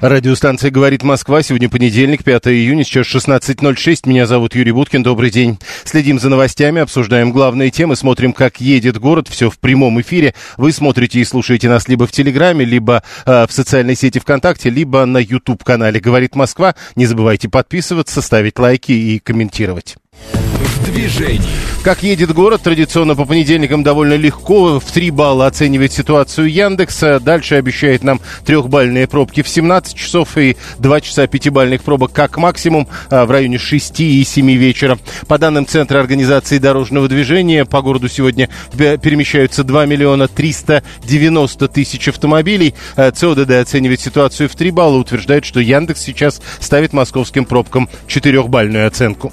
Радиостанция «Говорит Москва». Сегодня понедельник, 5 июня, сейчас 16.06. Меня зовут Юрий Буткин. Добрый день. Следим за новостями, обсуждаем главные темы, смотрим, как едет город. Все в прямом эфире. Вы смотрите и слушаете нас либо в Телеграме, либо э, в социальной сети ВКонтакте, либо на YouTube-канале «Говорит Москва». Не забывайте подписываться, ставить лайки и комментировать. В движении. Как едет город, традиционно по понедельникам довольно легко. В 3 балла оценивает ситуацию Яндекс. Дальше обещает нам трехбальные пробки в 17 часов и 2 часа пятибальных пробок как максимум а, в районе 6 и 7 вечера. По данным Центра организации дорожного движения, по городу сегодня перемещаются 2 миллиона 390 тысяч автомобилей. А, ЦОДД оценивает ситуацию в 3 балла, утверждает, что Яндекс сейчас ставит московским пробкам четырехбальную оценку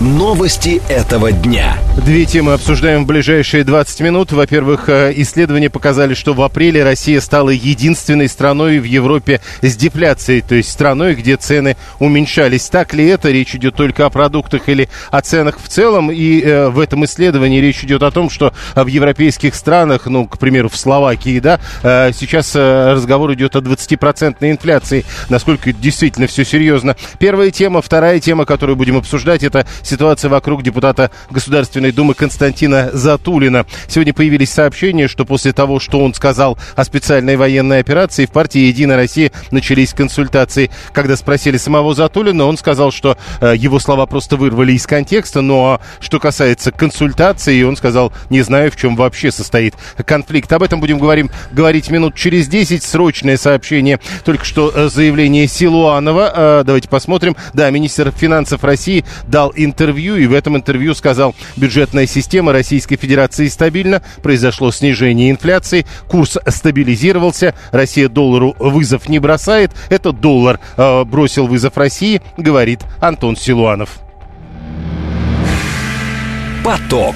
Новости этого дня. Две темы обсуждаем в ближайшие 20 минут. Во-первых, э, исследования показали, что в апреле Россия стала единственной страной в Европе с дефляцией, то есть страной, где цены уменьшались. Так ли это? Речь идет только о продуктах или о ценах в целом. И э, в этом исследовании речь идет о том, что в европейских странах, ну, к примеру, в Словакии, да, э, сейчас э, разговор идет о 20% инфляции. Насколько действительно все серьезно. Первая тема. Вторая тема, которую будем обсуждать, это ситуация вокруг депутата Государственной Думы Константина Затулина. Сегодня появились сообщения, что после того, что он сказал о специальной военной операции, в партии «Единая Россия» начались консультации. Когда спросили самого Затулина, он сказал, что э, его слова просто вырвали из контекста, но что касается консультации, он сказал, не знаю, в чем вообще состоит конфликт. Об этом будем говорим, говорить минут через 10. Срочное сообщение. Только что э, заявление Силуанова. Э, давайте посмотрим. Да, министр финансов России дал интервью интервью, и в этом интервью сказал, бюджетная система Российской Федерации стабильна, произошло снижение инфляции, курс стабилизировался, Россия доллару вызов не бросает, это доллар э, бросил вызов России, говорит Антон Силуанов. Поток.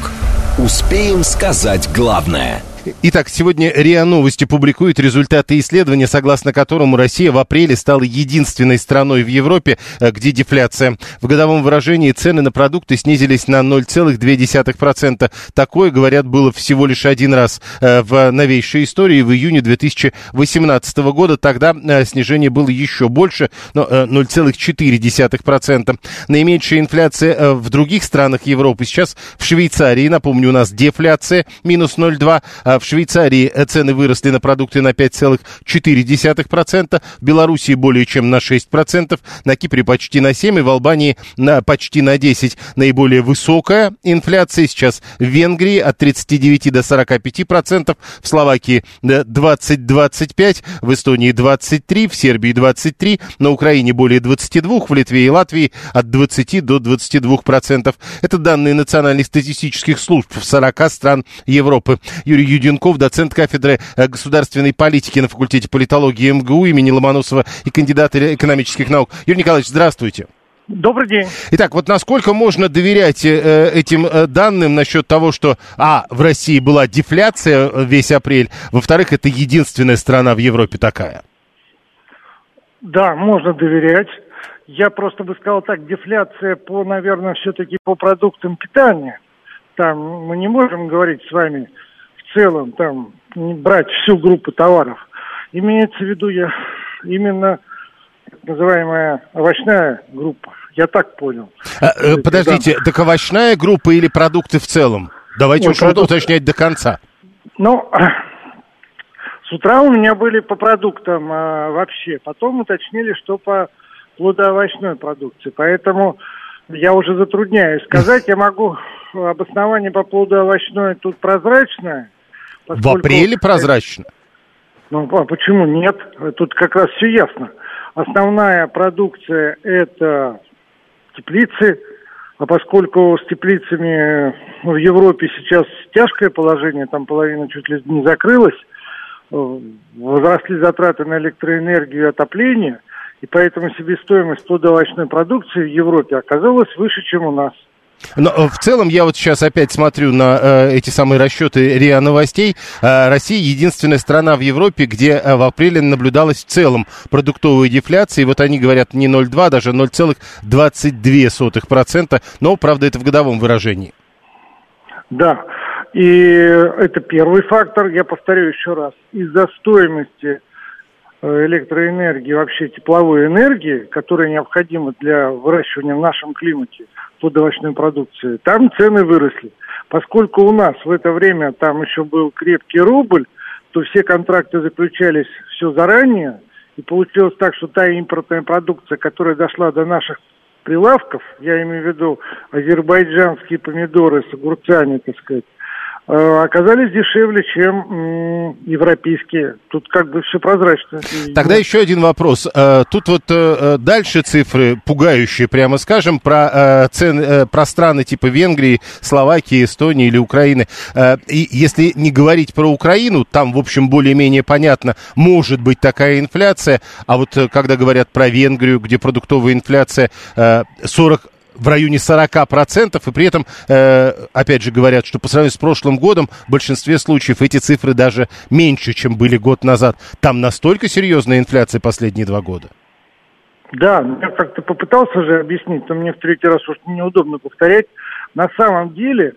Успеем сказать главное – Итак, сегодня РИА Новости публикует результаты исследования, согласно которому Россия в апреле стала единственной страной в Европе, э, где дефляция. В годовом выражении цены на продукты снизились на 0,2%. Такое, говорят, было всего лишь один раз э, в новейшей истории в июне 2018 года. Тогда э, снижение было еще больше, но 0,4%. Наименьшая инфляция в других странах Европы сейчас в Швейцарии. Напомню, у нас дефляция минус 0,2%. А в Швейцарии цены выросли на продукты на 5,4%, в Белоруссии более чем на 6%, на Кипре почти на 7% и в Албании на, почти на 10%. Наиболее высокая инфляция сейчас в Венгрии от 39 до 45%, в Словакии 20-25%, в Эстонии 23%, в Сербии 23%, на Украине более 22%, в Литве и Латвии от 20 до 22%. Это данные национальных статистических служб в 40 стран Европы. Юрий Юденков, доцент кафедры э, государственной политики на факультете политологии МГУ имени Ломоносова и кандидат экономических наук. Юрий Николаевич, здравствуйте. Добрый день. Итак, вот насколько можно доверять э, этим э, данным насчет того, что, а, в России была дефляция э, весь апрель, во-вторых, это единственная страна в Европе такая? Да, можно доверять. Я просто бы сказал так, дефляция по, наверное, все-таки по продуктам питания. Там мы не можем говорить с вами целом там не брать всю группу товаров. Имеется в виду я именно так называемая овощная группа. Я так понял. А, э, подождите, так овощная группа или продукты в целом? Давайте уж продукты... уточнять до конца. Ну, с утра у меня были по продуктам а, вообще. Потом уточнили, что по плодоовощной продукции. Поэтому я уже затрудняюсь сказать. Я могу обоснование по плодоовощной тут прозрачное. В апреле прозрачно? Ну, а почему нет? Тут как раз все ясно. Основная продукция – это теплицы, а поскольку с теплицами в Европе сейчас тяжкое положение, там половина чуть ли не закрылась, э, возросли затраты на электроэнергию и отопление, И поэтому себестоимость плодовочной продукции в Европе оказалась выше, чем у нас. Но э, в целом я вот сейчас опять смотрю на э, эти самые расчеты РИА Новостей. Э, Россия единственная страна в Европе, где э, в апреле наблюдалась в целом продуктовая дефляция. И вот они говорят не 0,2, даже 0,22%. Но, правда, это в годовом выражении. Да, и это первый фактор. Я повторю еще раз. Из-за стоимости э, электроэнергии, вообще тепловой энергии, которая необходима для выращивания в нашем климате – плодовочной продукции, там цены выросли. Поскольку у нас в это время там еще был крепкий рубль, то все контракты заключались все заранее, и получилось так, что та импортная продукция, которая дошла до наших прилавков, я имею в виду азербайджанские помидоры с огурцами, так сказать, оказались дешевле, чем европейские. Тут как бы все прозрачно. Тогда еще один вопрос. Э, тут вот э, дальше цифры пугающие, прямо скажем, про, цен, про страны типа Венгрии, Словакии, Эстонии или Украины. И если не говорить про Украину, там, в общем, более-менее понятно, может быть такая инфляция. А вот когда говорят про Венгрию, где продуктовая инфляция 40 в районе 40%, и при этом, э, опять же, говорят, что по сравнению с прошлым годом в большинстве случаев эти цифры даже меньше, чем были год назад. Там настолько серьезная инфляция последние два года? Да, я как-то попытался же объяснить, но мне в третий раз уж неудобно повторять. На самом деле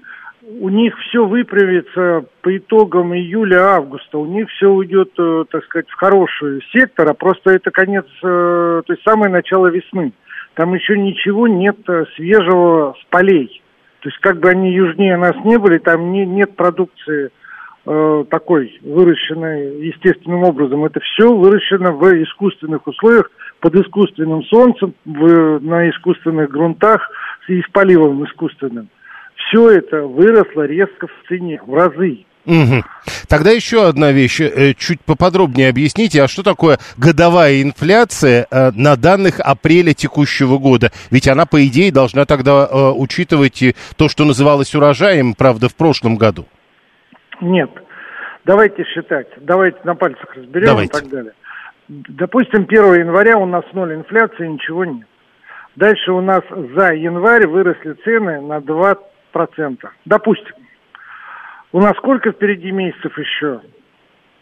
у них все выправится по итогам июля-августа. У них все уйдет, э, так сказать, в хороший сектор, а просто это конец, э, то есть самое начало весны там еще ничего нет э, свежего с полей. То есть как бы они южнее нас не были, там не, нет продукции э, такой, выращенной естественным образом. Это все выращено в искусственных условиях, под искусственным солнцем, в, на искусственных грунтах и с поливом искусственным. Все это выросло резко в цене, в разы. Угу. Тогда еще одна вещь, э, чуть поподробнее объясните, а что такое годовая инфляция э, на данных апреля текущего года? Ведь она, по идее, должна тогда э, учитывать то, что называлось урожаем, правда, в прошлом году. Нет. Давайте считать, давайте на пальцах разберем давайте. и так далее. Допустим, 1 января у нас ноль инфляции, ничего нет. Дальше у нас за январь выросли цены на 2%. Допустим. У нас сколько впереди месяцев еще?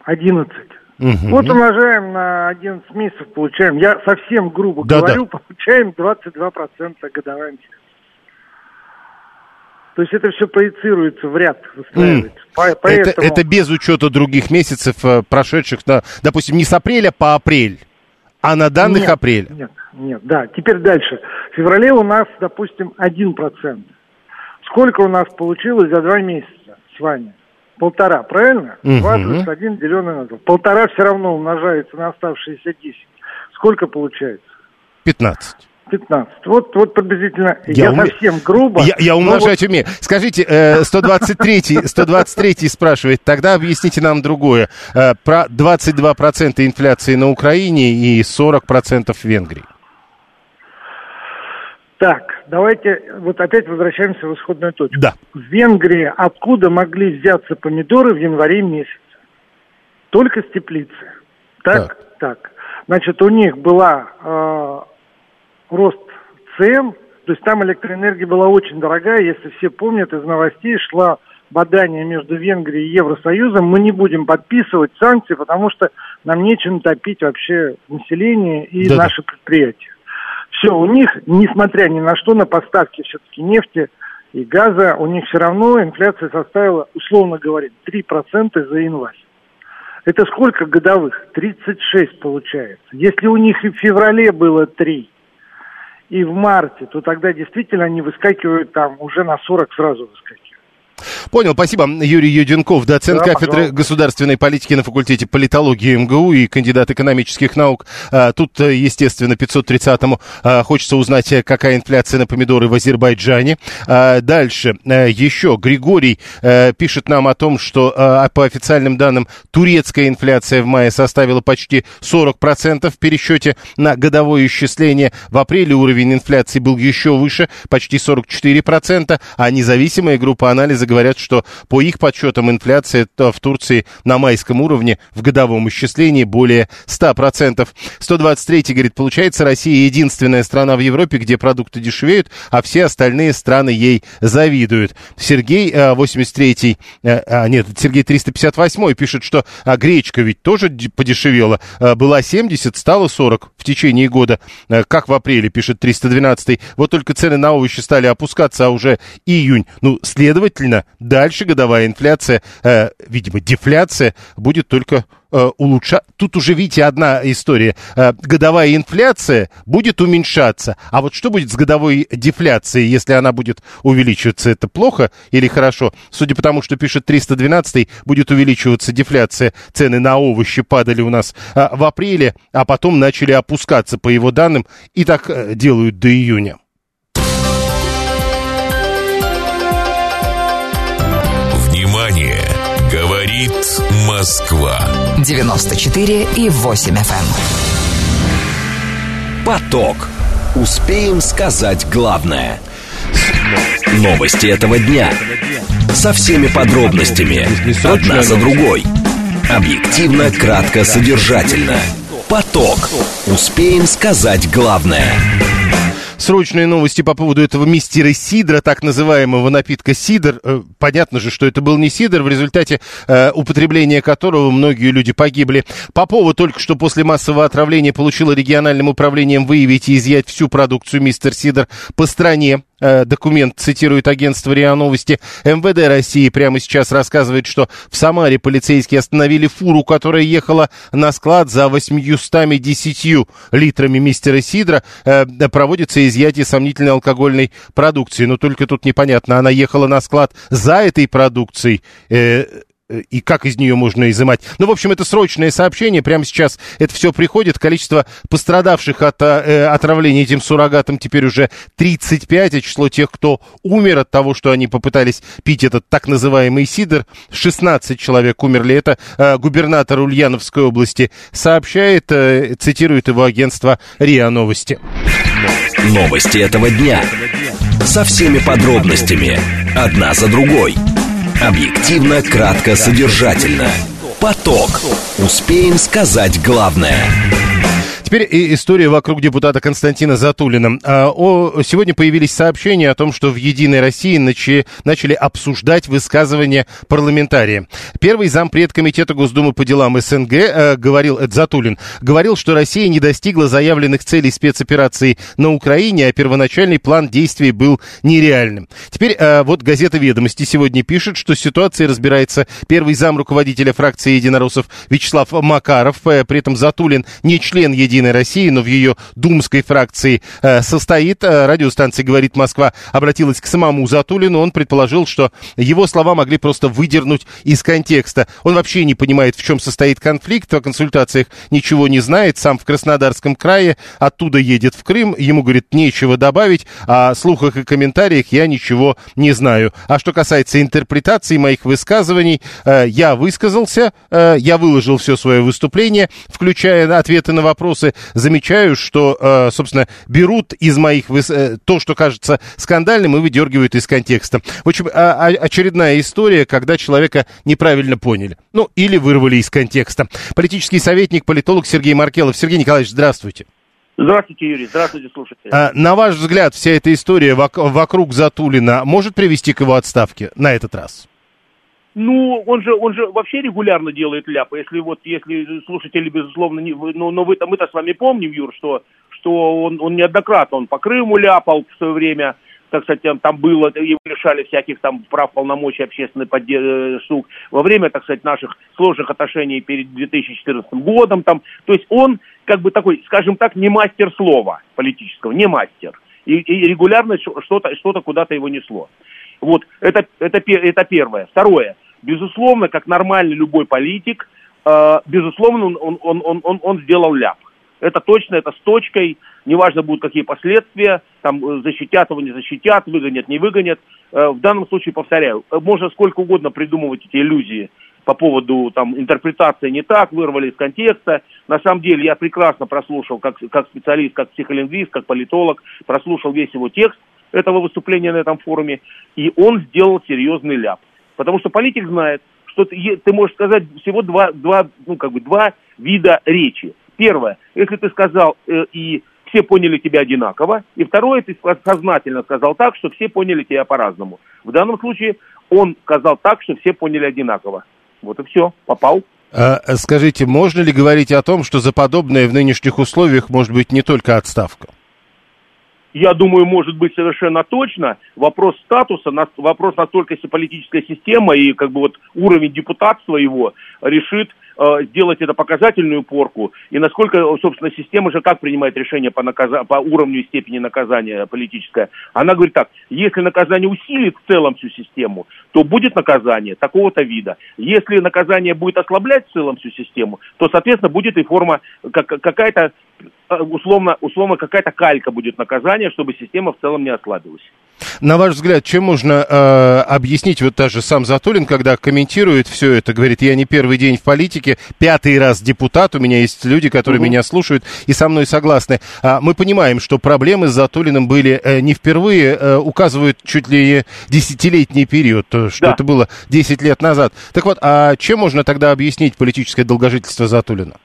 11. Угу. Вот умножаем на 11 месяцев, получаем, я совсем грубо да, говорю, да. получаем 22% годовая инфляция. То есть это все проецируется в ряд, выстраивается. Mm. Поэтому... Это, это без учета других месяцев, э, прошедших, на, допустим, не с апреля по апрель, а на данных нет, апреля. Нет, нет, да. Теперь дальше. В феврале у нас, допустим, 1%. Сколько у нас получилось за два месяца? С вами. Полтора, правильно? Угу. 2 плюс 1 деленное на 2. Полтора все равно умножается на оставшиеся 10. Сколько получается? 15. 15. Вот, вот приблизительно, я, я уме... совсем грубо. Я, я умножать вот... умею. Скажите, э, 123, 123 спрашивает, тогда объясните нам другое. Э, про 22% инфляции на Украине и 40% в Венгрии. Так, давайте вот опять возвращаемся в исходную точку. Да. В Венгрии откуда могли взяться помидоры в январе месяце? Только с теплицы. Так? Так. так. Значит, у них была э, рост цен, то есть там электроэнергия была очень дорогая, если все помнят, из новостей шла бадание между Венгрией и Евросоюзом, мы не будем подписывать санкции, потому что нам нечем топить вообще население и да, наши предприятия. Все, у них, несмотря ни на что, на поставки все-таки нефти и газа, у них все равно инфляция составила, условно говоря, 3% за январь. Это сколько годовых? 36 получается. Если у них и в феврале было 3, и в марте, то тогда действительно они выскакивают там уже на 40 сразу выскакивают. Понял, спасибо. Юрий Юденков, доцент да, кафедры пожалуйста. государственной политики на факультете политологии МГУ и кандидат экономических наук. А, тут, э, естественно, 530-му а, хочется узнать, э, какая инфляция на помидоры в Азербайджане. А, дальше. Э, еще Григорий пишет нам о том, что по официальным данным турецкая инфляция в мае составила почти 40% в пересчете на годовое исчисление. В апреле уровень инфляции был еще выше, почти 44%, а независимая группа анализа анализы говорят, что по их подсчетам инфляция в Турции на майском уровне в годовом исчислении более 100%. 123 говорит, получается, Россия единственная страна в Европе, где продукты дешевеют, а все остальные страны ей завидуют. Сергей 83 э, э, а, нет, Сергей 358 пишет, что а, гречка ведь тоже подешевела. А, была 70, стала 40 в течение года. Как в апреле, пишет 312 Вот только цены на овощи стали опускаться, а уже июнь. Ну, следовательно, дальше годовая инфляция, э, видимо, дефляция будет только э, улучшать. Тут уже, видите, одна история. Э, годовая инфляция будет уменьшаться. А вот что будет с годовой дефляцией, если она будет увеличиваться? Это плохо или хорошо? Судя по тому, что пишет 312, будет увеличиваться дефляция. Цены на овощи падали у нас э, в апреле, а потом начали опускаться, по его данным, и так э, делают до июня. Москва. 94 и 8 FM. Эм. Поток. Успеем сказать главное. Новости этого дня. Со всеми подробностями. Одна за другой. Объективно, кратко, содержательно. Поток. Успеем сказать главное. Срочные новости по поводу этого мистера Сидра, так называемого напитка Сидр. Э, понятно же, что это был не Сидр, в результате э, употребления которого многие люди погибли. Попова только что после массового отравления получила региональным управлением выявить и изъять всю продукцию мистер Сидр по стране. Э, документ цитирует агентство РИА Новости. МВД России прямо сейчас рассказывает, что в Самаре полицейские остановили фуру, которая ехала на склад за 810 литрами мистера Сидра. Э, проводится изъятие сомнительной алкогольной продукции. Но только тут непонятно, она ехала на склад за этой продукцией э, и как из нее можно изымать. Ну, в общем, это срочное сообщение. Прямо сейчас это все приходит. Количество пострадавших от э, отравления этим суррогатом теперь уже 35, а число тех, кто умер от того, что они попытались пить этот так называемый сидр, 16 человек умерли. Это э, губернатор Ульяновской области сообщает, э, цитирует его агентство РИА Новости. Новости этого дня. Со всеми подробностями. Одна за другой. Объективно, кратко, содержательно. Поток. Успеем сказать главное. Теперь история вокруг депутата Константина Затулина. А, сегодня появились сообщения о том, что в «Единой России» начали обсуждать высказывания парламентария. Первый зампред Комитета Госдумы по делам СНГ э, говорил, это Затулин, говорил, что Россия не достигла заявленных целей спецоперации на Украине, а первоначальный план действий был нереальным. Теперь э, вот газета «Ведомости» сегодня пишет, что ситуация разбирается первый зам руководителя фракции единороссов Вячеслав Макаров. Э, при этом Затулин не член «Единой «Единой России», но в ее думской фракции э, состоит. Э, радиостанция «Говорит Москва» обратилась к самому Затулину. Он предположил, что его слова могли просто выдернуть из контекста. Он вообще не понимает, в чем состоит конфликт, о консультациях ничего не знает. Сам в Краснодарском крае, оттуда едет в Крым. Ему, говорит, нечего добавить. О слухах и комментариях я ничего не знаю. А что касается интерпретации моих высказываний, э, я высказался, э, я выложил все свое выступление, включая ответы на вопросы вопросы, замечаю, что, э, собственно, берут из моих э, то, что кажется скандальным, и выдергивают из контекста. В общем, а, а, очередная история, когда человека неправильно поняли. Ну, или вырвали из контекста. Политический советник, политолог Сергей Маркелов. Сергей Николаевич, здравствуйте. Здравствуйте, Юрий. Здравствуйте, слушатели. А, на ваш взгляд, вся эта история вокруг Затулина может привести к его отставке на этот раз? Ну, он же, он же вообще регулярно делает ляпы. Если вот, если слушатели, безусловно, не, но, но вы, мы-то с вами помним, Юр, что, что он, он неоднократно, он по Крыму ляпал в свое время, так сказать, там было, его лишали всяких там прав, полномочий, общественных э, штук во время, так сказать, наших сложных отношений перед 2014 годом, там, то есть он, как бы такой, скажем так, не мастер слова политического, не мастер, и, и регулярно что-то, что-то куда-то его несло. Вот, это, это, это первое. Второе, безусловно, как нормальный любой политик, э, безусловно, он, он, он, он, он сделал ляп. Это точно, это с точкой, неважно будут какие последствия, там э, защитят его, не защитят, выгонят, не выгонят. Э, в данном случае, повторяю, можно сколько угодно придумывать эти иллюзии по поводу там интерпретации не так, вырвали из контекста. На самом деле я прекрасно прослушал, как, как специалист, как психолингвист, как политолог, прослушал весь его текст, этого выступления на этом форуме, и он сделал серьезный ляп. Потому что политик знает, что ты, ты можешь сказать всего два, два, ну, как бы два вида речи. Первое, если ты сказал э, и все поняли тебя одинаково. И второе, ты сознательно сказал так, что все поняли тебя по-разному. В данном случае он сказал так, что все поняли одинаково. Вот и все, попал. А, скажите, можно ли говорить о том, что за подобное в нынешних условиях может быть не только отставка? Я думаю, может быть совершенно точно. Вопрос статуса, вопрос настолько политическая система и как бы вот уровень депутатства его решит сделать это показательную порку, и насколько, собственно, система же как принимает решение по, наказа... по уровню и степени наказания политическое. Она говорит так, если наказание усилит в целом всю систему, то будет наказание такого-то вида. Если наказание будет ослаблять в целом всю систему, то, соответственно, будет и форма как, какая-то Э, условно, условно какая-то калька будет наказание, чтобы система в целом не ослабилась. На ваш взгляд, чем можно э, объяснить вот даже сам Затулин, когда комментирует все это, говорит, я не первый день в политике, пятый раз депутат, у меня есть люди, которые угу. меня слушают и со мной согласны. А, мы понимаем, что проблемы с Затулиным были э, не впервые, э, указывают чуть ли десятилетний период, что да. это было 10 лет назад. Так вот, а чем можно тогда объяснить политическое долгожительство Затулина?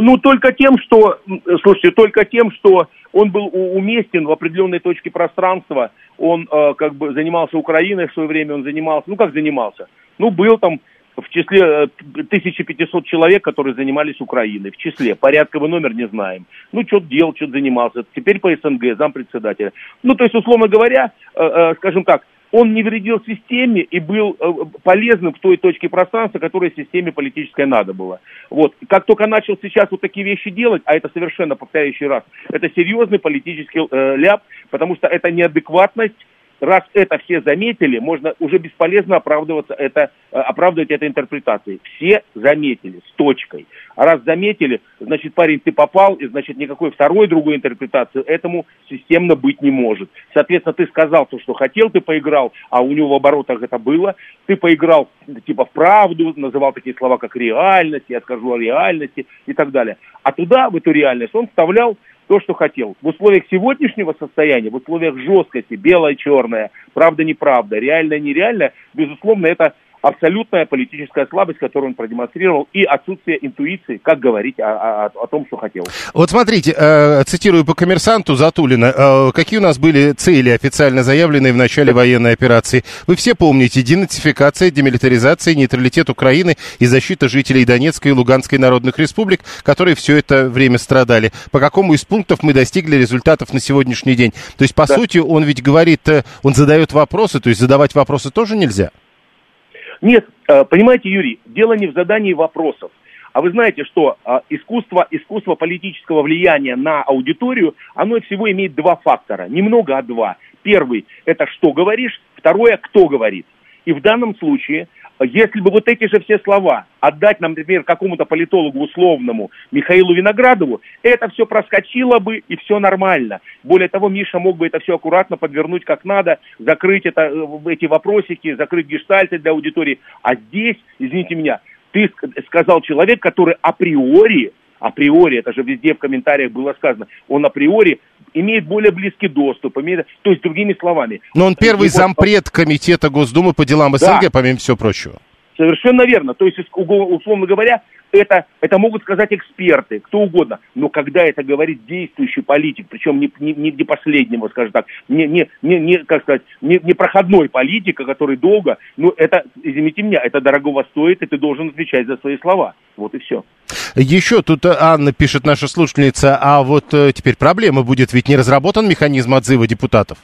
Ну, только тем, что, слушайте, только тем, что он был уместен в определенной точке пространства, он э, как бы занимался Украиной в свое время, он занимался, ну как занимался, ну был там в числе 1500 э, человек, которые занимались Украиной, в числе, порядковый номер не знаем. Ну, что-то делал, что-то занимался, теперь по СНГ, зампредседателя. Ну, то есть, условно говоря, э, э, скажем так, он не вредил системе и был э, полезным в той точке пространства, которая системе политической надо было. Вот. Как только начал сейчас вот такие вещи делать, а это совершенно, повторяющий раз, это серьезный политический э, ляп, потому что это неадекватность раз это все заметили, можно уже бесполезно оправдываться это, э, оправдывать это интерпретацией. Все заметили с точкой. А раз заметили, значит, парень, ты попал, и значит, никакой второй другой интерпретации этому системно быть не может. Соответственно, ты сказал то, что хотел, ты поиграл, а у него в оборотах это было. Ты поиграл типа в правду, называл такие слова, как реальность, я скажу о реальности и так далее. А туда, в эту реальность, он вставлял то, что хотел. В условиях сегодняшнего состояния, в условиях жесткости, белое-черное, правда-неправда, реально-нереально, безусловно, это абсолютная политическая слабость, которую он продемонстрировал, и отсутствие интуиции, как говорить о, о, о том, что хотел. Вот смотрите, э, цитирую по коммерсанту Затулина, э, какие у нас были цели официально заявленные в начале военной операции. Вы все помните, денацификация, демилитаризация, нейтралитет Украины и защита жителей Донецкой и Луганской народных республик, которые все это время страдали. По какому из пунктов мы достигли результатов на сегодняшний день? То есть, по да. сути, он ведь говорит, э, он задает вопросы, то есть задавать вопросы тоже нельзя? Нет, э, понимаете, Юрий, дело не в задании вопросов. А вы знаете, что э, искусство, искусство политического влияния на аудиторию, оно всего имеет два фактора. Немного, а два. Первый – это что говоришь, второе – кто говорит. И в данном случае если бы вот эти же все слова отдать, например, какому-то политологу условному Михаилу Виноградову, это все проскочило бы и все нормально. Более того, Миша мог бы это все аккуратно подвернуть как надо, закрыть это, э, эти вопросики, закрыть гештальты для аудитории. А здесь, извините меня, ты сказал человек, который априори априори, это же везде в комментариях было сказано, он априори имеет более близкий доступ, имеет, то есть другими словами. Но он первый его... зампред комитета Госдумы по делам СНГ, да. помимо всего прочего. Совершенно верно. То есть, условно говоря, это, это могут сказать эксперты, кто угодно. Но когда это говорит действующий политик, причем не, не, не последнего, скажем так, не, не, не, не, как сказать, не, не проходной политика, который долго, ну это, извините меня, это дорогого стоит, и ты должен отвечать за свои слова. Вот и все. Еще тут Анна пишет, наша слушательница, а вот э, теперь проблема будет, ведь не разработан механизм отзыва депутатов?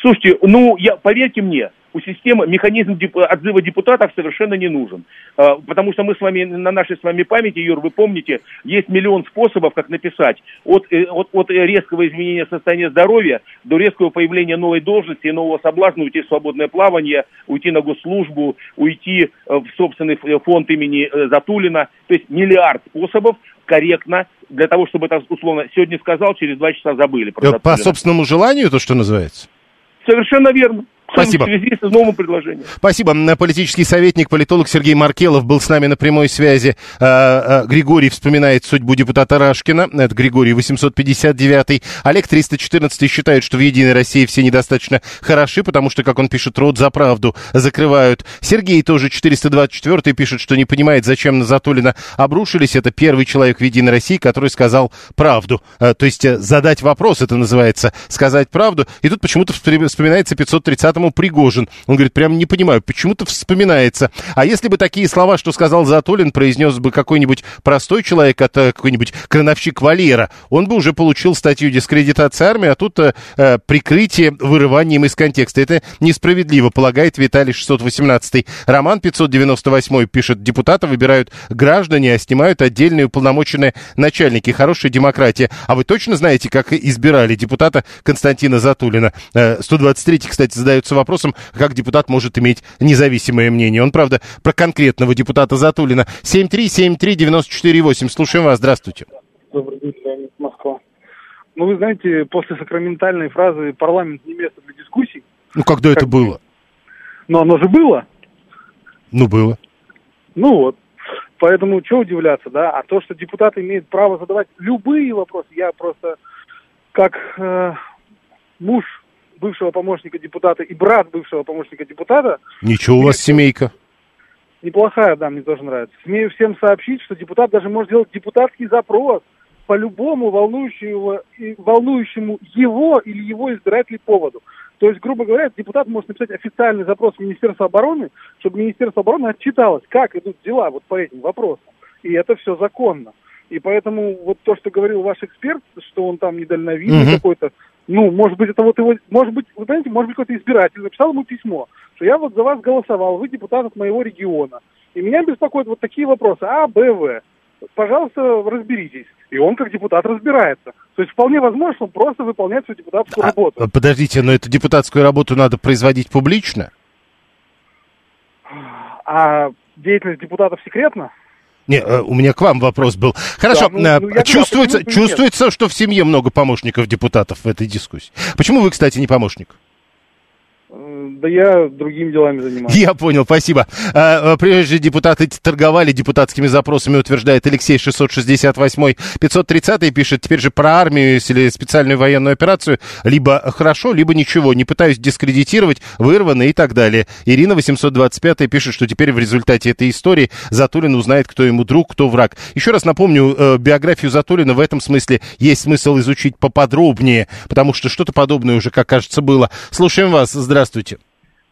Слушайте, ну, я, поверьте мне, у системы механизм отзыва депутатов совершенно не нужен. А, потому что мы с вами, на нашей с вами памяти, Юр, вы помните, есть миллион способов, как написать. От, э, от, от резкого изменения состояния здоровья до резкого появления новой должности и нового соблазна уйти в свободное плавание, уйти на госслужбу, уйти э, в собственный фонд имени э, Затулина. То есть миллиард способов корректно для того, чтобы это условно сегодня сказал, через два часа забыли. По собственному желанию, то, что называется? Совершенно верно. Спасибо. В связи с новым предложением. Спасибо. Политический советник, политолог Сергей Маркелов был с нами на прямой связи. А, а, Григорий вспоминает судьбу депутата Рашкина. Это Григорий 859. Олег 314 считает, что в «Единой России» все недостаточно хороши, потому что, как он пишет, рот за правду закрывают. Сергей тоже 424 пишет, что не понимает, зачем на Затулина обрушились. Это первый человек в «Единой России», который сказал правду. А, то есть э, задать вопрос, это называется сказать правду. И тут почему-то вспоминается 530-му Пригожин. Он говорит, прям не понимаю, почему-то вспоминается. А если бы такие слова, что сказал Затулин, произнес бы какой-нибудь простой человек, это какой-нибудь крановщик Валера, он бы уже получил статью дискредитации армии, а тут э, э прикрытие вырыванием из контекста. Это несправедливо, полагает Виталий 618. Роман 598 пишет, депутаты выбирают граждане, а снимают отдельные уполномоченные начальники. Хорошая демократия. А вы точно знаете, как избирали депутата Константина Затулина? 123, э, кстати, задается вопросом, как депутат может иметь независимое мнение. Он, правда, про конкретного депутата Затулина. 7373948. Слушаем вас. Здравствуйте. Добрый день, Леонид, Москва. Ну, вы знаете, после сакраментальной фразы «парламент не место для дискуссий». Ну, когда как... это было? Ну, оно же было. Ну, было. Ну вот. Поэтому что удивляться, да? А то, что депутаты имеют право задавать любые вопросы, я просто как э, муж бывшего помощника депутата и брат бывшего помощника депутата. Ничего у вас семейка. Неплохая, да, мне тоже нравится. Смею всем сообщить, что депутат даже может сделать депутатский запрос по любому волнующему, волнующему его или его избирателей поводу. То есть, грубо говоря, депутат может написать официальный запрос в Министерство обороны, чтобы Министерство обороны отчиталось, как идут дела вот по этим вопросам. И это все законно. И поэтому вот то, что говорил ваш эксперт, что он там недальновидный угу. какой-то, ну, может быть, это вот его, может быть, вы знаете, может быть, какой-то избиратель написал ему письмо, что я вот за вас голосовал, вы депутат от моего региона. И меня беспокоят вот такие вопросы, А, Б, В. Пожалуйста, разберитесь. И он как депутат разбирается. То есть вполне возможно, что он просто выполняет свою депутатскую а, работу. Подождите, но эту депутатскую работу надо производить публично? А деятельность депутатов секретна? Не, э, у меня к вам вопрос был. Хорошо, да, ну, ну, чувствуется, чувствуется, что в семье много помощников депутатов в этой дискуссии. Почему вы, кстати, не помощник? Да я другими делами занимаюсь. Я понял, спасибо. А, а, прежде депутаты торговали депутатскими запросами, утверждает Алексей 668 530 пишет, теперь же про армию или специальную военную операцию либо хорошо, либо ничего. Не пытаюсь дискредитировать, вырвано и так далее. Ирина 825 пишет, что теперь в результате этой истории Затулин узнает, кто ему друг, кто враг. Еще раз напомню, э, биографию Затулина в этом смысле есть смысл изучить поподробнее, потому что что-то подобное уже, как кажется, было. Слушаем вас. Здравствуйте.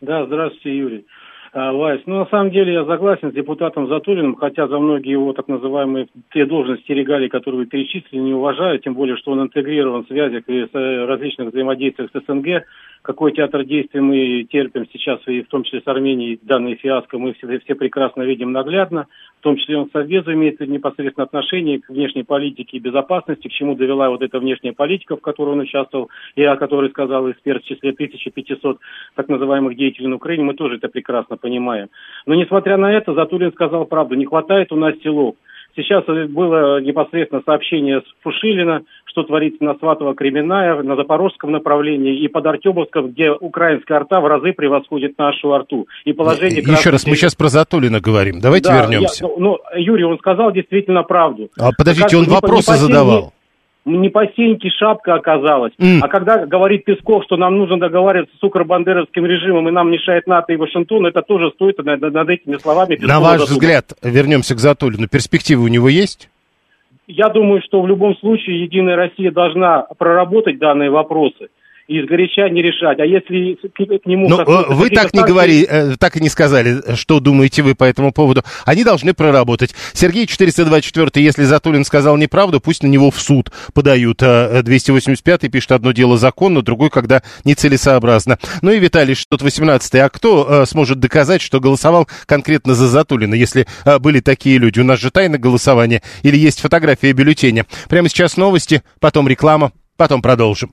Да, здравствуйте, Юрий. Вась, ну на самом деле я согласен с депутатом Затулиным, хотя за многие его так называемые те должности регалии, которые вы перечислили, не уважаю, тем более, что он интегрирован в связях и с различных взаимодействиях с СНГ, какой театр действий мы терпим сейчас, и в том числе с Арменией, данные фиаско мы все, все прекрасно видим наглядно, в том числе он Совбезу имеет непосредственно отношение к внешней политике и безопасности, к чему довела вот эта внешняя политика, в которой он участвовал, и о которой сказал эксперт в числе 1500 так называемых деятелей на Украине, мы тоже это прекрасно понимаем. Но несмотря на это, Затулин сказал правду, не хватает у нас силов. Сейчас было непосредственно сообщение с Фушилина, что творится на Сватово Кременная, на Запорожском направлении и под Артемовском, где украинская арта в разы превосходит нашу арту. И положение... Еще красных... раз, мы сейчас про Затулина говорим. Давайте да, вернемся. Я, ну, Юрий, он сказал действительно правду. А подождите, он вопросы не, задавал не по сеньке шапка оказалась. Mm. А когда говорит Песков, что нам нужно договариваться с укробандеровским режимом и нам мешает НАТО и Вашингтон, это тоже стоит над, над этими словами. Пескова На ваш задумать. взгляд, вернемся к Затулину, перспективы у него есть? Я думаю, что в любом случае Единая Россия должна проработать данные вопросы и изгоряча не решать. А если к, нему... Но ну, вы так не говорили, э, так и не сказали, что думаете вы по этому поводу. Они должны проработать. Сергей 424, если Затулин сказал неправду, пусть на него в суд подают. 285 э, пишет одно дело законно, другое, когда нецелесообразно. Ну и Виталий 618, а кто э, сможет доказать, что голосовал конкретно за Затулина, если были такие люди? У нас же тайна голосования или есть фотография бюллетеня? Прямо сейчас новости, потом реклама, потом продолжим.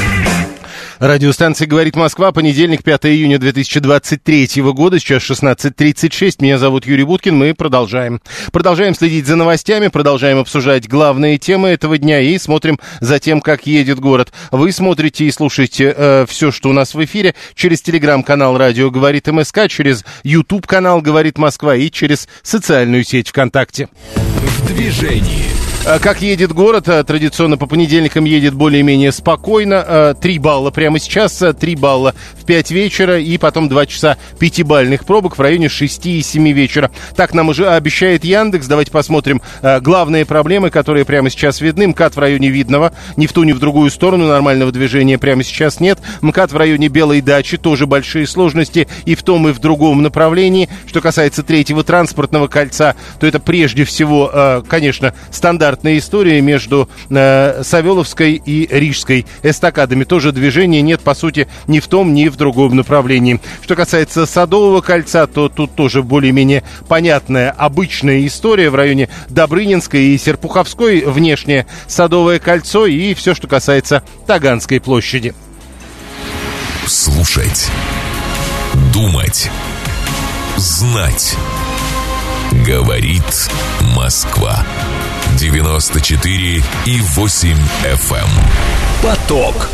Радиостанция «Говорит Москва», понедельник, 5 июня 2023 года, сейчас 16.36. Меня зовут Юрий Буткин, мы продолжаем. Продолжаем следить за новостями, продолжаем обсуждать главные темы этого дня и смотрим за тем, как едет город. Вы смотрите и слушаете э, все, что у нас в эфире, через телеграм-канал «Радио говорит МСК», через YouTube-канал «Говорит Москва» и через социальную сеть ВКонтакте. В движении. А Как едет город? А, Традиционно по понедельникам едет более-менее спокойно. 3 балла прямо сейчас, 3 балла 5 вечера и потом 2 часа пятибальных пробок в районе 6 и 7 вечера. Так нам уже обещает Яндекс. Давайте посмотрим а, главные проблемы, которые прямо сейчас видны. МКАД в районе Видного. Ни в ту, ни в другую сторону нормального движения прямо сейчас нет. МКАД в районе Белой дачи. Тоже большие сложности и в том, и в другом направлении. Что касается третьего транспортного кольца, то это прежде всего, а, конечно, стандартная история между э, Савеловской и Рижской эстакадами. Тоже движения нет, по сути, ни в том, ни в другом направлении. Что касается Садового кольца, то тут тоже более-менее понятная, обычная история в районе Добрынинской и Серпуховской. Внешнее Садовое кольцо и все, что касается Таганской площади. Слушать. Думать. Знать. Говорит Москва. 94 и 8 FM. эм. Поток.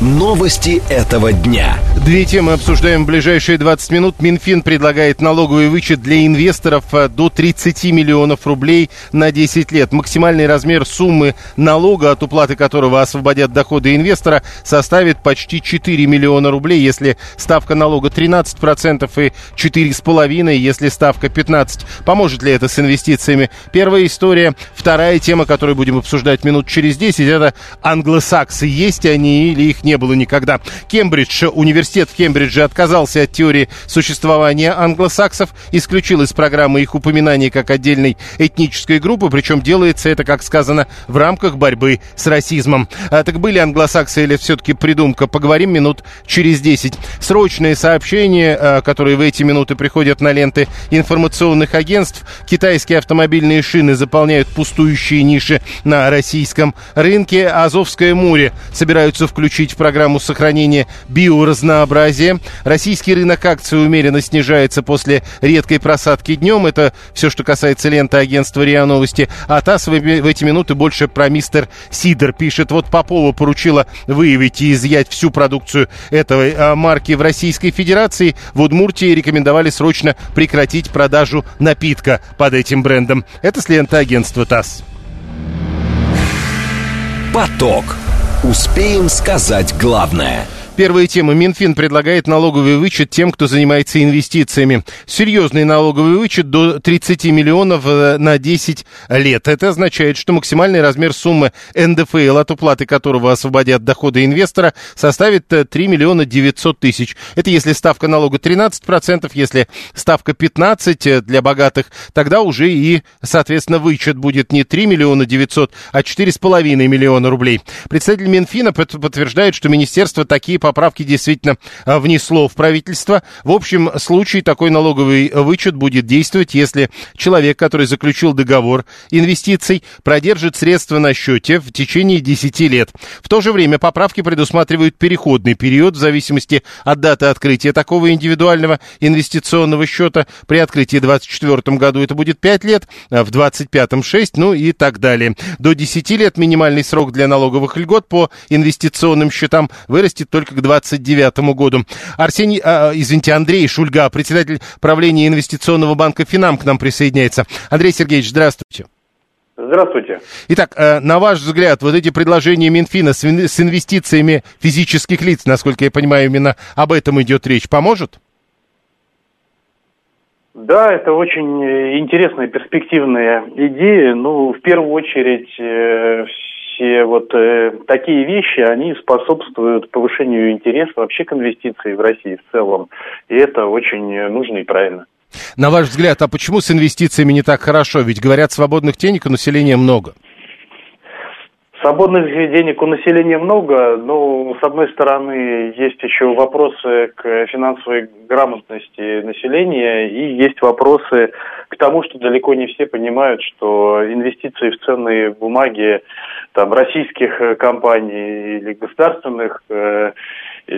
Новости этого дня. Две темы обсуждаем в ближайшие 20 минут. Минфин предлагает налоговый вычет для инвесторов э, до 30 миллионов рублей на 10 лет. Максимальный размер суммы налога, от уплаты которого освободят доходы инвестора, составит почти 4 миллиона рублей, если ставка налога 13% и 4,5%, если ставка 15%. Поможет ли это с инвестициями? Первая история. Вторая тема, которую будем обсуждать минут через 10, это англосаксы. Есть они или их не было никогда. Кембридж, университет в Кембридже отказался от теории существования англосаксов, исключил из программы их упоминание как отдельной этнической группы, причем делается это, как сказано, в рамках борьбы с расизмом. А, так были англосаксы или все-таки придумка? Поговорим минут через 10. Срочные сообщения, а, которые в эти минуты приходят на ленты информационных агентств. Китайские автомобильные шины заполняют пустующие ниши на российском рынке. Азовское море собираются включить в программу сохранения биоразнообразия. Российский рынок акций умеренно снижается после редкой просадки днем. Это все, что касается ленты агентства РИА Новости. А ТАСС в, в эти минуты больше про мистер Сидор пишет. Вот Попова поручила выявить и изъять всю продукцию этой а, марки в Российской Федерации. В Удмуртии рекомендовали срочно прекратить продажу напитка под этим брендом. Это с ленты агентства ТАСС. Поток. Успеем сказать главное. Первая тема. Минфин предлагает налоговый вычет тем, кто занимается инвестициями. Серьезный налоговый вычет до 30 миллионов э, на 10 лет. Это означает, что максимальный размер суммы НДФЛ, от уплаты которого освободят доходы инвестора, составит э, 3 миллиона 900 тысяч. Это если ставка налога 13%, если ставка 15% для богатых, тогда уже и, соответственно, вычет будет не 3 миллиона 900, а 4,5 миллиона рублей. Представитель Минфина под- подтверждает, что министерство такие поправки действительно а, внесло в правительство. В общем случае такой налоговый вычет будет действовать, если человек, который заключил договор инвестиций, продержит средства на счете в течение 10 лет. В то же время поправки предусматривают переходный период в зависимости от даты открытия такого индивидуального инвестиционного счета. При открытии в 2024 году это будет 5 лет, а в 2025 6, ну и так далее. До 10 лет минимальный срок для налоговых льгот по инвестиционным счетам вырастет только к 2029 году. Арсений, а, извините, Андрей Шульга, председатель правления инвестиционного банка «Финам» к нам присоединяется. Андрей Сергеевич, здравствуйте. Здравствуйте. Итак, э, на ваш взгляд, вот эти предложения Минфина с ин- с инвестициями физических лиц, насколько я понимаю, именно об этом идет речь, поможет? Да, это очень э, интересная, перспективная идея. Ну, в первую очередь, все вот э, такие вещи, они способствуют повышению интереса вообще к инвестиции в России в целом. И это очень э, нужно и правильно. На ваш взгляд, а почему с инвестициями не так хорошо? Ведь говорят, свободных денег у населения много. Свободных денег у населения много, но, с одной стороны, есть еще вопросы к финансовой грамотности населения и есть вопросы к тому, что далеко не все понимают, что инвестиции в ценные бумаги там, российских э, компаний или государственных э, э,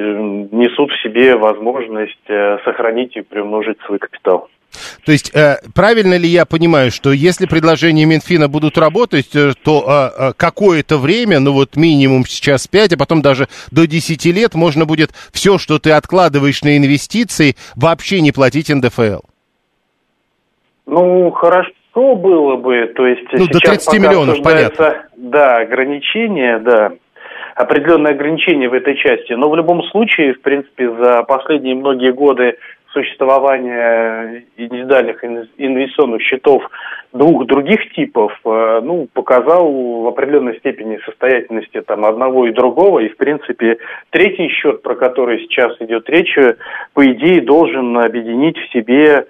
несут в себе возможность сохранить и приумножить свой капитал. То есть, э, правильно ли я понимаю, что если предложения Минфина будут работать, э, то э, э какое-то время, ну вот минимум сейчас 5, а потом даже до 10 лет, можно будет все, что ты откладываешь на инвестиции, вообще не платить НДФЛ? Ну, хорошо было бы, то есть ну, до 30 миллионов, понятно. Да, ограничения, да, определенные ограничения в этой части. Но в любом случае, в принципе, за последние многие годы существование индивидуальных инвестиционных счетов двух других типов, э, ну, показал в определенной степени состоятельности там одного и другого, и, в принципе, третий счет, про который сейчас идет речь, по идее, должен объединить в себе,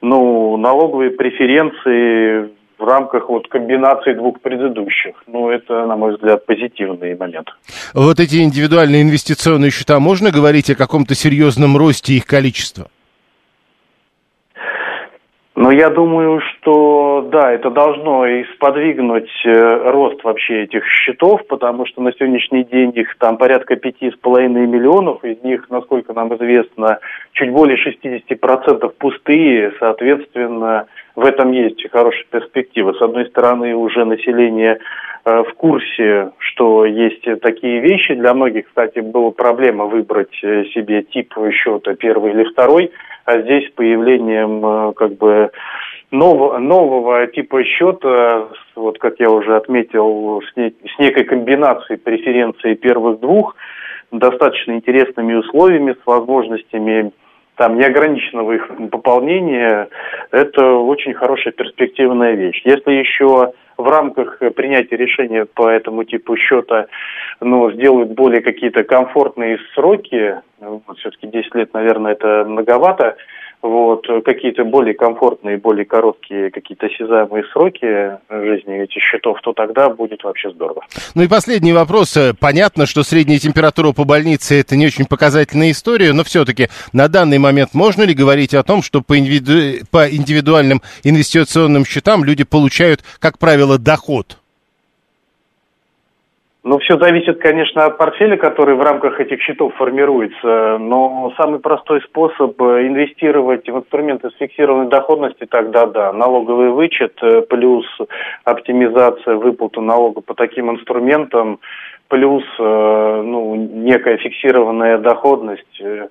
ну, налоговые преференции в рамках вот комбинации двух предыдущих. Ну, это, на мой взгляд, позитивный момент. Вот эти индивидуальные инвестиционные счета, можно говорить о каком-то серьезном росте их количества? Но я думаю, что да, это должно и сподвигнуть э, рост вообще этих счетов, потому что на сегодняшний день их там порядка пяти с половиной миллионов, из них, насколько нам известно, чуть более 60% пустые, соответственно, в этом есть хорошая перспектива. С одной стороны, уже население э, в курсе, что есть такие вещи. Для многих, кстати, была проблема выбрать э, себе тип счета первый или второй – а здесь с появлением э, как бы нового, нового типа счета, вот как я уже отметил, с, не, с некой комбинацией преференций первых двух, достаточно интересными условиями, с возможностями там неограниченного их пополнения, это очень хорошая перспективная вещь. Если еще в рамках принятия решения по этому типу счета ну, сделают более какие-то комфортные сроки, вот, все-таки 10 лет, наверное, это многовато, вот, какие-то более комфортные, более короткие, какие-то осязаемые сроки жизни этих счетов, то тогда будет вообще здорово. Ну и последний вопрос. Понятно, что средняя температура по больнице это не очень показательная история, но все-таки на данный момент можно ли говорить о том, что по, индивиду... по индивидуальным инвестиционным счетам люди получают, как правило, доход? Ну, все зависит, конечно, от портфеля, который в рамках этих счетов формируется. Но самый простой способ инвестировать в инструменты с фиксированной доходностью, тогда да, налоговый вычет э, плюс оптимизация выплаты налога по таким инструментам, плюс э, ну, некая фиксированная доходность э,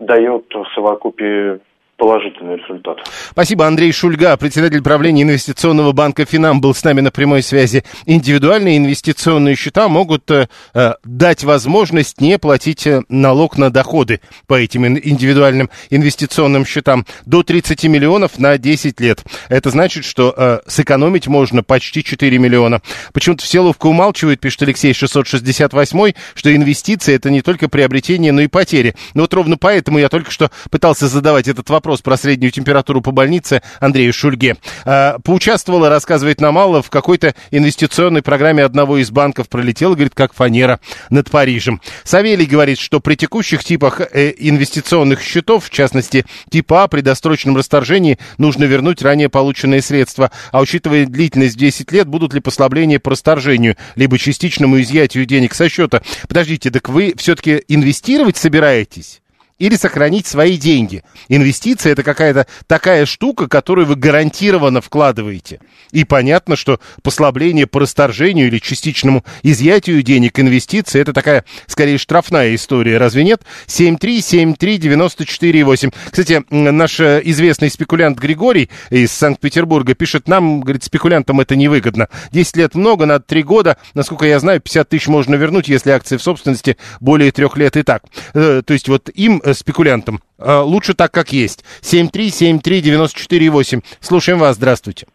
дает в совокупе положительный результат. Спасибо, Андрей Шульга, председатель правления инвестиционного банка «Финам» был с нами на прямой связи. Индивидуальные инвестиционные счета могут э, э дать возможность не платить э, налог на доходы по этим индивидуальным инвестиционным счетам до 30 миллионов на 10 лет. Это значит, что э, сэкономить можно почти 4 миллиона. Почему-то все ловко умалчивают, пишет Алексей 668, что инвестиции это не только приобретение, но и потери. Но вот ровно поэтому я только что пытался задавать этот вопрос вопрос про среднюю температуру по больнице Андрею Шульге. А, поучаствовала, рассказывает нам Алла, в какой-то инвестиционной программе одного из банков пролетела, говорит, как фанера над Парижем. Савелий говорит, что при текущих типах э, инвестиционных счетов, в частности, типа А, при досрочном расторжении нужно вернуть ранее полученные средства. А учитывая длительность 10 лет, будут ли послабления по расторжению, либо частичному изъятию денег со счета? Подождите, так вы все-таки инвестировать собираетесь? Или сохранить свои деньги. Инвестиция это какая-то такая штука, которую вы гарантированно вкладываете. И понятно, что послабление по расторжению или частичному изъятию денег инвестиции это такая, скорее, штрафная история, разве нет? 7373948. Кстати, наш э, известный спекулянт Григорий из Санкт-Петербурга пишет нам, говорит, спекулянтам это невыгодно. 10 лет много, надо 3 года. Насколько я знаю, 50 тысяч можно вернуть, если акции в собственности более трех лет и так. Э, то есть вот им э, спекулянтам. Э, лучше так, как есть. 7373948. Слушаем вас. Здравствуйте.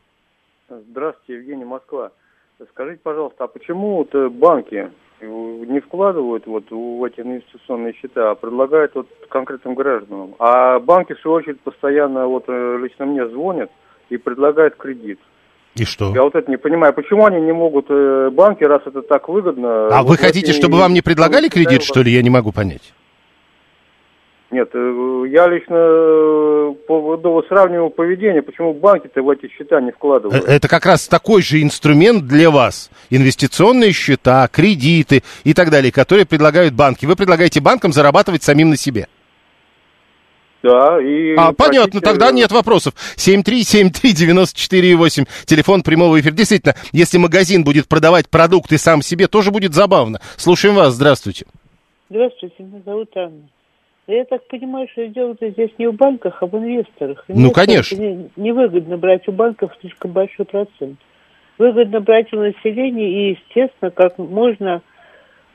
Здравствуйте, Евгений Москва. Скажите, пожалуйста, а почему вот э, банки не вкладывают вот в эти инвестиционные счета, а предлагают вот конкретным гражданам? А банки, в свою очередь, постоянно вот э, лично мне звонят и предлагают кредит. И что? Я вот это не понимаю, почему они не могут, э, банки, раз это так выгодно... А вот вы хотите, чтобы вам не предлагали кредит, что ли? Я не могу понять. Нет, э, я лично э, по поводу сравниваю поведение, почему банки-то в эти счета не Э, вкладывают. Это как раз такой же инструмент для вас. Инвестиционные счета, кредиты и так далее, которые предлагают банки. Вы предлагаете банкам зарабатывать самим на себе. Да, и... А, понятно, хотите, тогда нет вопросов. 7373948, телефон прямого эфира. Действительно, если магазин будет продавать продукты сам себе, тоже будет забавно. Слушаем вас, здравствуйте. Здравствуйте, меня зовут Анна. Я так понимаю, что дело-то здесь не в банках, а в инвесторах. Ну, Инвесторам конечно. не- Невыгодно брать у банков слишком большой процент. Выгодно брать у населения и, естественно, как можно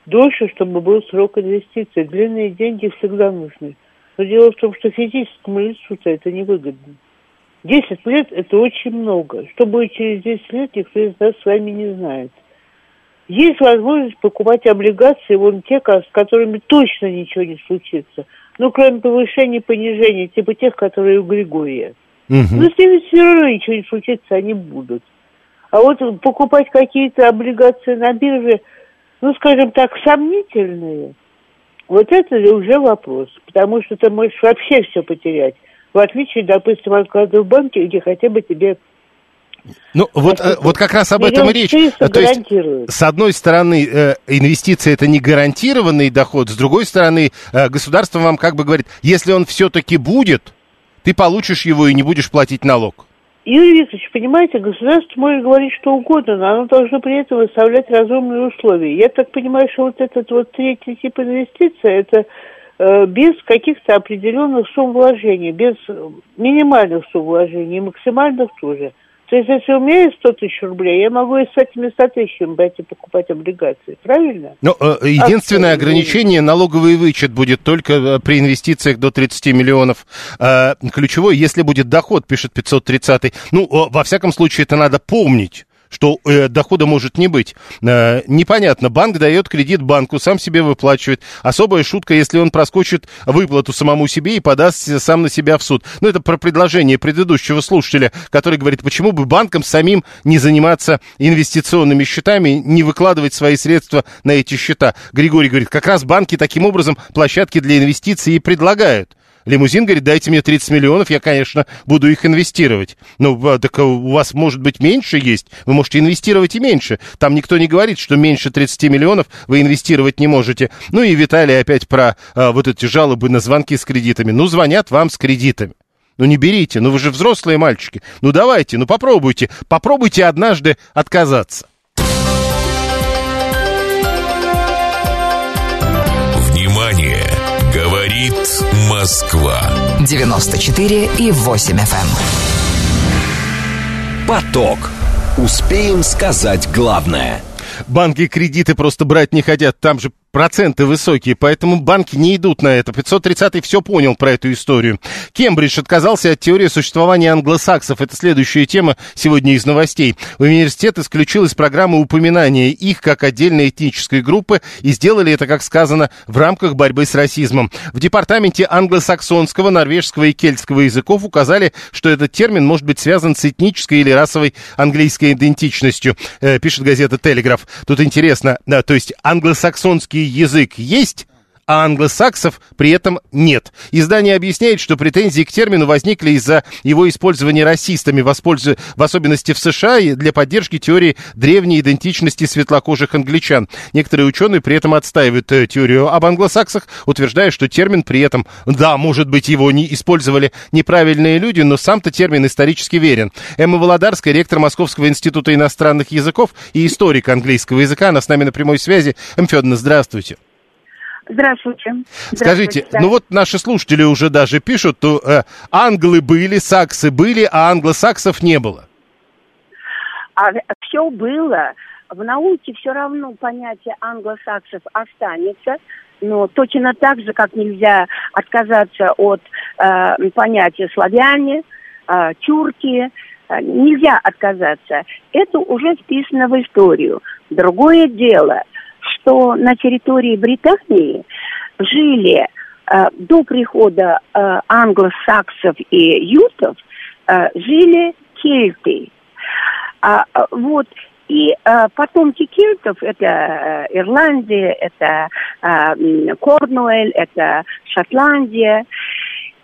дольше, чтобы был срок инвестиций. Длинные деньги всегда нужны. Но дело в том, что физическому лицу-то это невыгодно. 10 лет – это очень много. Что будет через 10 лет, никто из нас с вами не знает. Есть возможность покупать облигации, вон те, с которыми точно ничего не случится. Ну, кроме повышения и понижения, типа тех, которые у Григория. Мгм. Но с ними все равно ничего не случится, они будут. А вот покупать какие-то облигации на бирже, ну, скажем так, сомнительные, вот это уже вопрос. Потому что ты можешь вообще все потерять. В отличие, допустим, от вклада в банке, где хотя бы тебе Ну, вот, э, вот как раз об этом и речь. То есть, с одной стороны, э, инвестиции это не гарантированный доход, с другой стороны, э, государство вам как бы говорит, если он все-таки будет, ты получишь его и не будешь платить налог. Юрий Викторович, понимаете, государство может говорить что угодно, но оно должно при этом выставлять разумные условия. Я так понимаю, что вот этот вот третий тип инвестиций, это без каких-то определенных сумм вложений, без минимальных сумм вложений, и максимальных тоже. То есть, если у меня есть 100 тысяч рублей, я могу и с этими 100 тысячами брать и покупать облигации, правильно? Но э, единственное Абсолютно. ограничение, налоговый вычет будет только э, при инвестициях до 30 миллионов. Э, ключевой, если будет доход, пишет 530. Ну, э, во всяком случае, это надо помнить что э, дохода может не быть. Э, непонятно, банк дает кредит банку, сам себе выплачивает. Особая шутка, если он проскочит выплату самому себе и подаст сам на себя в суд. Ну, это про предложение предыдущего слушателя, который говорит, почему бы банкам самим не заниматься инвестиционными счетами, не выкладывать свои средства на эти счета. Григорий говорит, как раз банки таким образом площадки для инвестиций и предлагают. Лимузин говорит, дайте мне 30 миллионов, я, конечно, буду их инвестировать. Ну, а, так а, у вас, может быть, меньше есть, вы можете инвестировать и меньше. Там никто не говорит, что меньше 30 миллионов вы инвестировать не можете. Ну и Виталий опять про а, вот эти жалобы на звонки с кредитами. Ну, звонят вам с кредитами. Ну не берите, ну вы же взрослые мальчики. Ну давайте, ну попробуйте, попробуйте однажды отказаться. Говорит Москва. 94 и 8 FM. Поток. Успеем сказать главное. Банки кредиты просто брать не хотят, там же проценты высокие, поэтому банки не идут на это. 530-й все понял про эту историю. Кембридж отказался от теории существования англосаксов. Это следующая тема сегодня из новостей. Университет исключил из программы упоминания их как отдельной этнической группы и сделали это, как сказано, в рамках борьбы с расизмом. В департаменте англосаксонского, норвежского и кельтского языков указали, что этот термин может быть связан с этнической или расовой английской идентичностью, э, пишет газета «Телеграф». Тут интересно, да, то есть англосаксонский язык есть, а англосаксов при этом нет. Издание объясняет, что претензии к термину возникли из-за его использования расистами, воспользу- в особенности в США, и для поддержки теории древней идентичности светлокожих англичан. Некоторые ученые при этом отстаивают э, теорию об англосаксах, утверждая, что термин при этом, да, может быть, его не использовали неправильные люди, но сам-то термин исторически верен. Эмма Володарская, ректор Московского института иностранных языков и историк английского языка, она с нами на прямой связи. М. Федоровна, здравствуйте. Здравствуйте. Скажите, Здравствуйте. ну вот наши слушатели уже даже пишут, то э, англы были, саксы были, а англосаксов не было. А все было. В науке все равно понятие англосаксов останется, но точно так же, как нельзя отказаться от э, понятия славяне, э, тюрки, э, нельзя отказаться. Это уже вписано в историю. Другое дело, что на территории Британии жили э, до прихода э, англосаксов и ютов, э, жили кельты. А, а, вот, и а, потомки кельтов, это а, Ирландия, это а, Корнуэль, это Шотландия.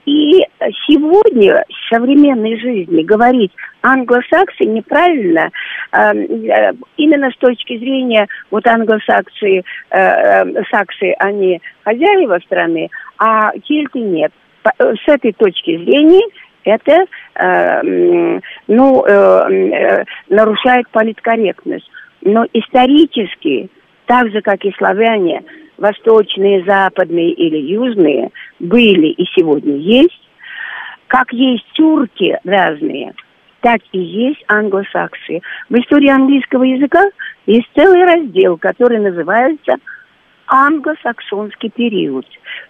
И сегодня в современной жизни говорить англосаксы неправильно, э, именно с точки зрения вот англосаксы, э, саксы, они хозяева страны, а кельты нет. С этой точки зрения это э, ну, э, нарушает политкорректность. Но исторически, так же, как и славяне, восточные, западные или южные, были и сегодня есть, как есть тюрки разные, так и есть англосаксы. В истории английского языка есть целый раздел, который называется англосаксонский период.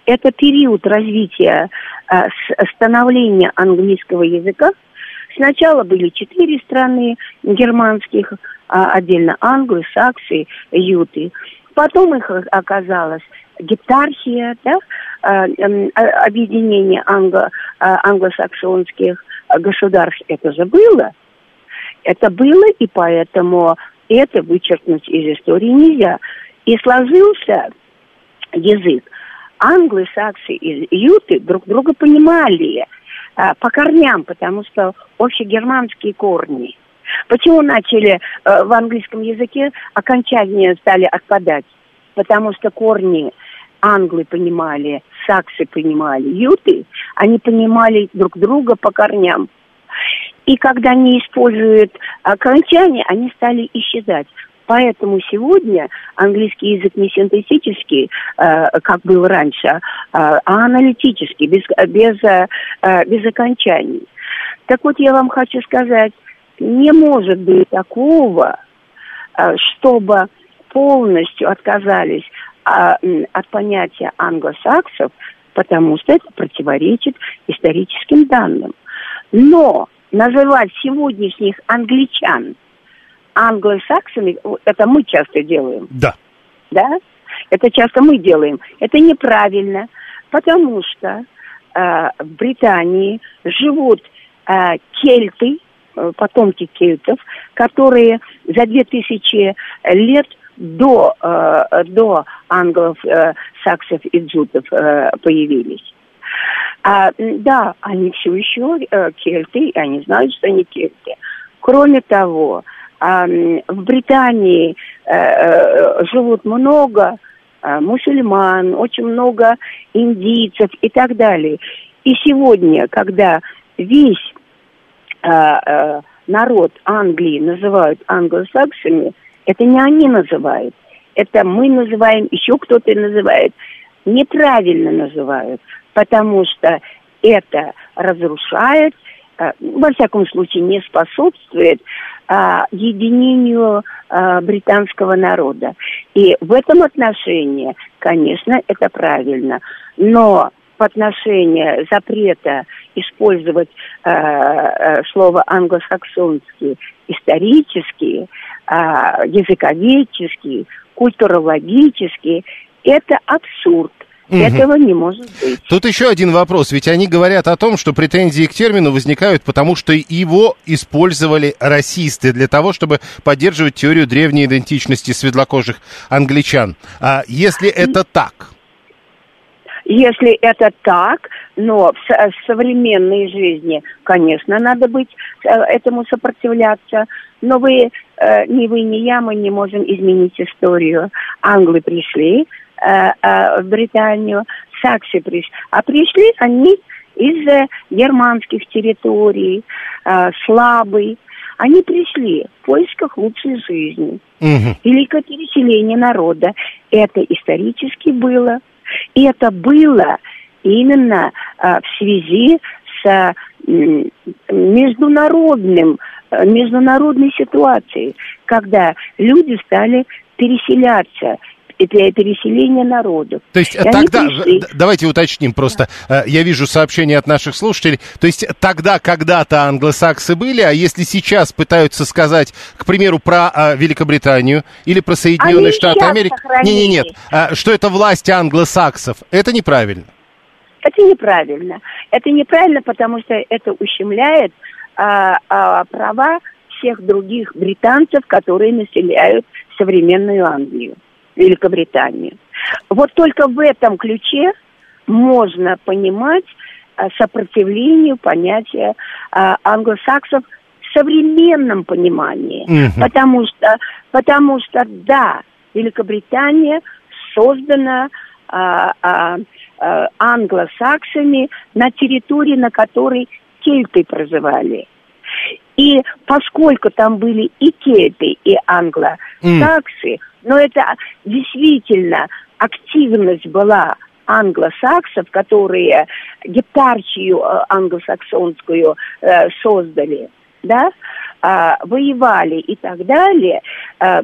Это период развития, э, становления английского языка. Сначала были четыре страны германских, а отдельно англы, саксы, юты. Потом их оказалось гептархия, да, э, эм, объединение англо, э, англосаксонских государств. Это же было. Это было, и поэтому это вычеркнуть из истории нельзя. И сложился язык. Англы, саксы и юты друг друга понимали по корням, потому что общегерманские корни. Почему начали а, в английском языке окончания стали отпадать? Потому что корни англы понимали, саксы понимали, юты, они понимали друг друга по корням. И когда они используют окончания, они стали исчезать. Поэтому сегодня английский язык не синтетический, э, как был раньше, э, а аналитический, без, без, э, без окончаний. Так вот, я вам хочу сказать, не может быть такого, э, чтобы полностью отказались э, от понятия англосаксов, потому что это противоречит историческим данным. Но называть сегодняшних англичан – англосаксами, это мы часто делаем. Да. Да? Это часто мы делаем. Это неправильно, потому что э, в Британии живут э, кельты, потомки кельтов, которые за две тысячи лет до, э, до англов, э, саксов и джутов э, появились. А, да, они все еще э, кельты, они знают, что они кельты. Кроме того, в Британии э, э, живут много э, мусульман, очень много индийцев и так далее. И сегодня, когда весь народ Англии называют англосаксами, это не они называют, это мы называем, еще кто-то называет, неправильно называют, потому что это разрушает, во всяком случае не способствует а, единению а, британского народа. И в этом отношении, конечно, это правильно. Но в отношении запрета использовать э, э, слово англосаксонский исторический, э, языковедческий, культурологический, это абсурд. Угу. Этого не может быть. Тут еще один вопрос. Ведь они говорят о том, что претензии к термину возникают, потому что его использовали расисты для того, чтобы поддерживать теорию древней идентичности светлокожих англичан. А если это так? Если это так, но в современной жизни, конечно, надо быть э, этому сопротивляться. Но вы, э, ни вы, ни я, мы не можем изменить историю. Англы пришли, Э, в Британию, саксы пришли. А пришли они из германских территорий, слабый. Они пришли в поисках лучшей жизни. Угу. Великое переселение народа. Это исторически было. И это было именно в связи с международным, международной ситуацией, когда люди стали переселяться для переселения народов. То есть и тогда, давайте уточним просто, да. Э, я вижу сообщения от наших слушателей, то есть тогда когда-то англосаксы были, а если сейчас пытаются сказать, к примеру, про а, Великобританию или про Соединенные Они Штаты Америки, не, не, нет, а, что это власть англосаксов, это неправильно. Это неправильно. Это неправильно, потому что это ущемляет а, а, права всех других британцев, которые населяют современную Англию, Великобританию. Вот только в этом ключе можно понимать а, сопротивлению понятия а, англосаксов в современном понимании. Мгм. Потому что, потому что, да, Великобритания создана а, а, а, англосаксами на территории, на которой кельты проживали. И поскольку там были и кельты, и англосаксы, но это действительно активность была англосаксов, которые гепарчию э, англосаксонскую э, создали, да, а, воевали и так далее, э,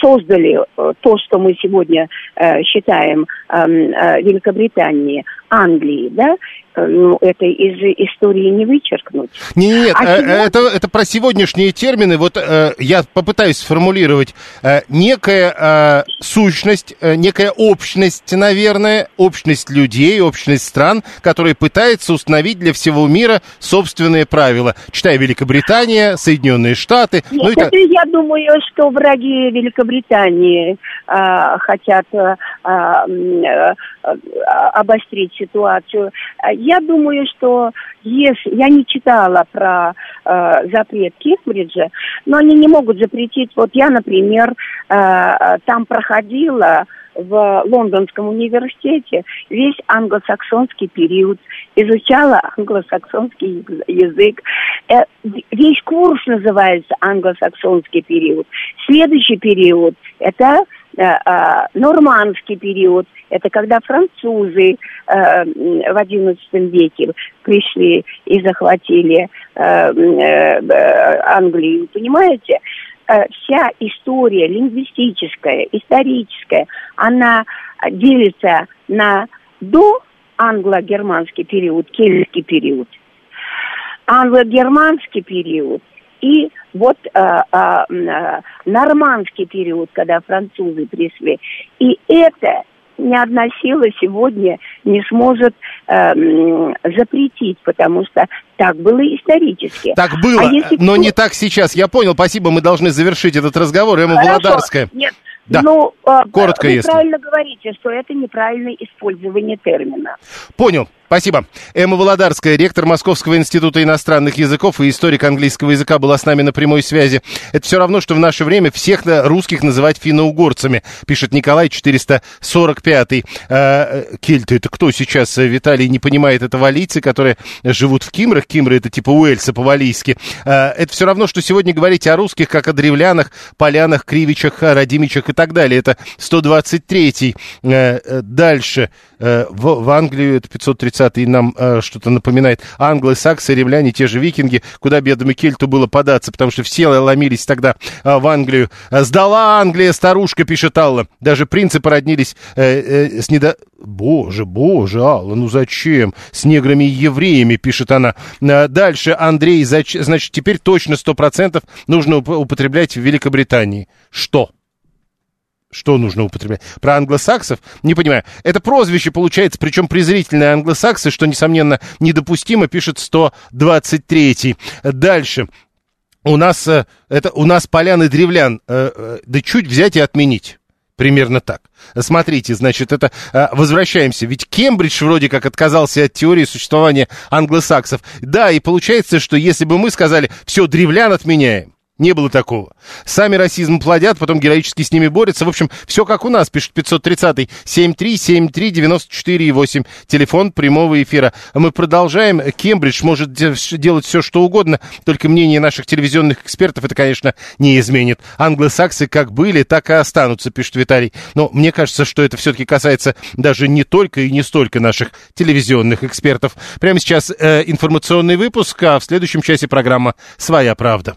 создали э, то, что мы сегодня э, считаем э, э, Великобританией, Англии, да, Э, ну, это из истории не вычеркнуть. Не, нет, А э, сегодня- это, это про сегодняшние термины. Вот э, я попытаюсь сформулировать. Э, некая э, сущность, э, некая общность, наверное, общность людей, общность стран, которые пытается установить для всего мира собственные правила. Читая Великобритания, Соединенные Штаты. Нет, ну так. это я думаю, что враги Великобритании а, хотят а, а, м, а, а, обострить ситуацию. А Я думаю, что если я не читала про а, запрет Кембриджа, но они не могут запретить. Вот я, например, а, там проходила в Лондонском университете весь англосаксонский период, изучала англосаксонский язык. Э, Весь курс называется англосаксонский период. Следующий период – это э, э, нормандский период. Это когда французы э, в XI веке пришли и захватили э, э, э, Англию. Понимаете? Э, Вся история лингвистическая, историческая, она э, делится на до англо-германский период, кельтский период, англо-германский период и вот а, м, а, нормандский период, когда французы пришли. И это ни одна сила сегодня не сможет э, запретить, потому что так было исторически. Так было, А если но не так сейчас. Я понял, спасибо, мы должны завершить этот разговор. Эмма Хорошо. Володарская. Нет, Да. ну, а, Коротко, вы если. правильно говорите, что это неправильное использование термина. Понял. Спасибо. Эмма Володарская, ректор Московского института иностранных языков и историк английского языка, была с нами на прямой связи. Это все равно, что в наше время всех русских называть финно-угорцами, пишет Николай 445. Э, кельты, это кто сейчас? Э, Виталий не понимает, это валийцы, которые живут в Кимрах. Кимры это типа Уэльса по-валийски. Э, это все равно, что сегодня говорить о русских, как о древлянах, полянах, кривичах, радимичах и так далее. Это 123-й. Э, э, дальше. В, Англию это 530-й нам э, что-то напоминает. Англы, саксы, римляне, те же викинги. Куда бедному кельту было податься, потому что все ломились тогда э, в Англию. Э, Сдала Англия, старушка, пишет Алла. Даже принцы породнились э, э, с недо... Боже, боже, Алла, ну зачем? С неграми и евреями, пишет она. Э, Дальше, Андрей, зач- значит, теперь точно 100% нужно уп- употреблять в Великобритании. Что? Что нужно употреблять? Про англосаксов? Не понимаю. Это прозвище получается, причем презрительные англосаксы, что, несомненно, недопустимо, пишет 123-й. Дальше. У нас, э, это, у нас полян и древлян, э, э, да чуть взять и отменить. Примерно так. Смотрите, значит, это... э, Возвращаемся. Ведь Кембридж вроде как отказался от теории существования англосаксов. Да, и получается, что если бы мы сказали, все, древлян отменяем, не было такого. Сами расизм плодят, потом героически с ними борются. В общем, все как у нас, пишет 530-й. 7373948. Телефон прямого эфира. Мы продолжаем. Кембридж может де- делать все, что угодно, только мнение наших телевизионных экспертов это, конечно, не изменит. Англосаксы как были, так и останутся, пишет Виталий. Но мне кажется, что это все-таки касается даже не только и не столько наших телевизионных экспертов. Прямо сейчас э, информационный выпуск, а в следующем часе программа «Своя правда».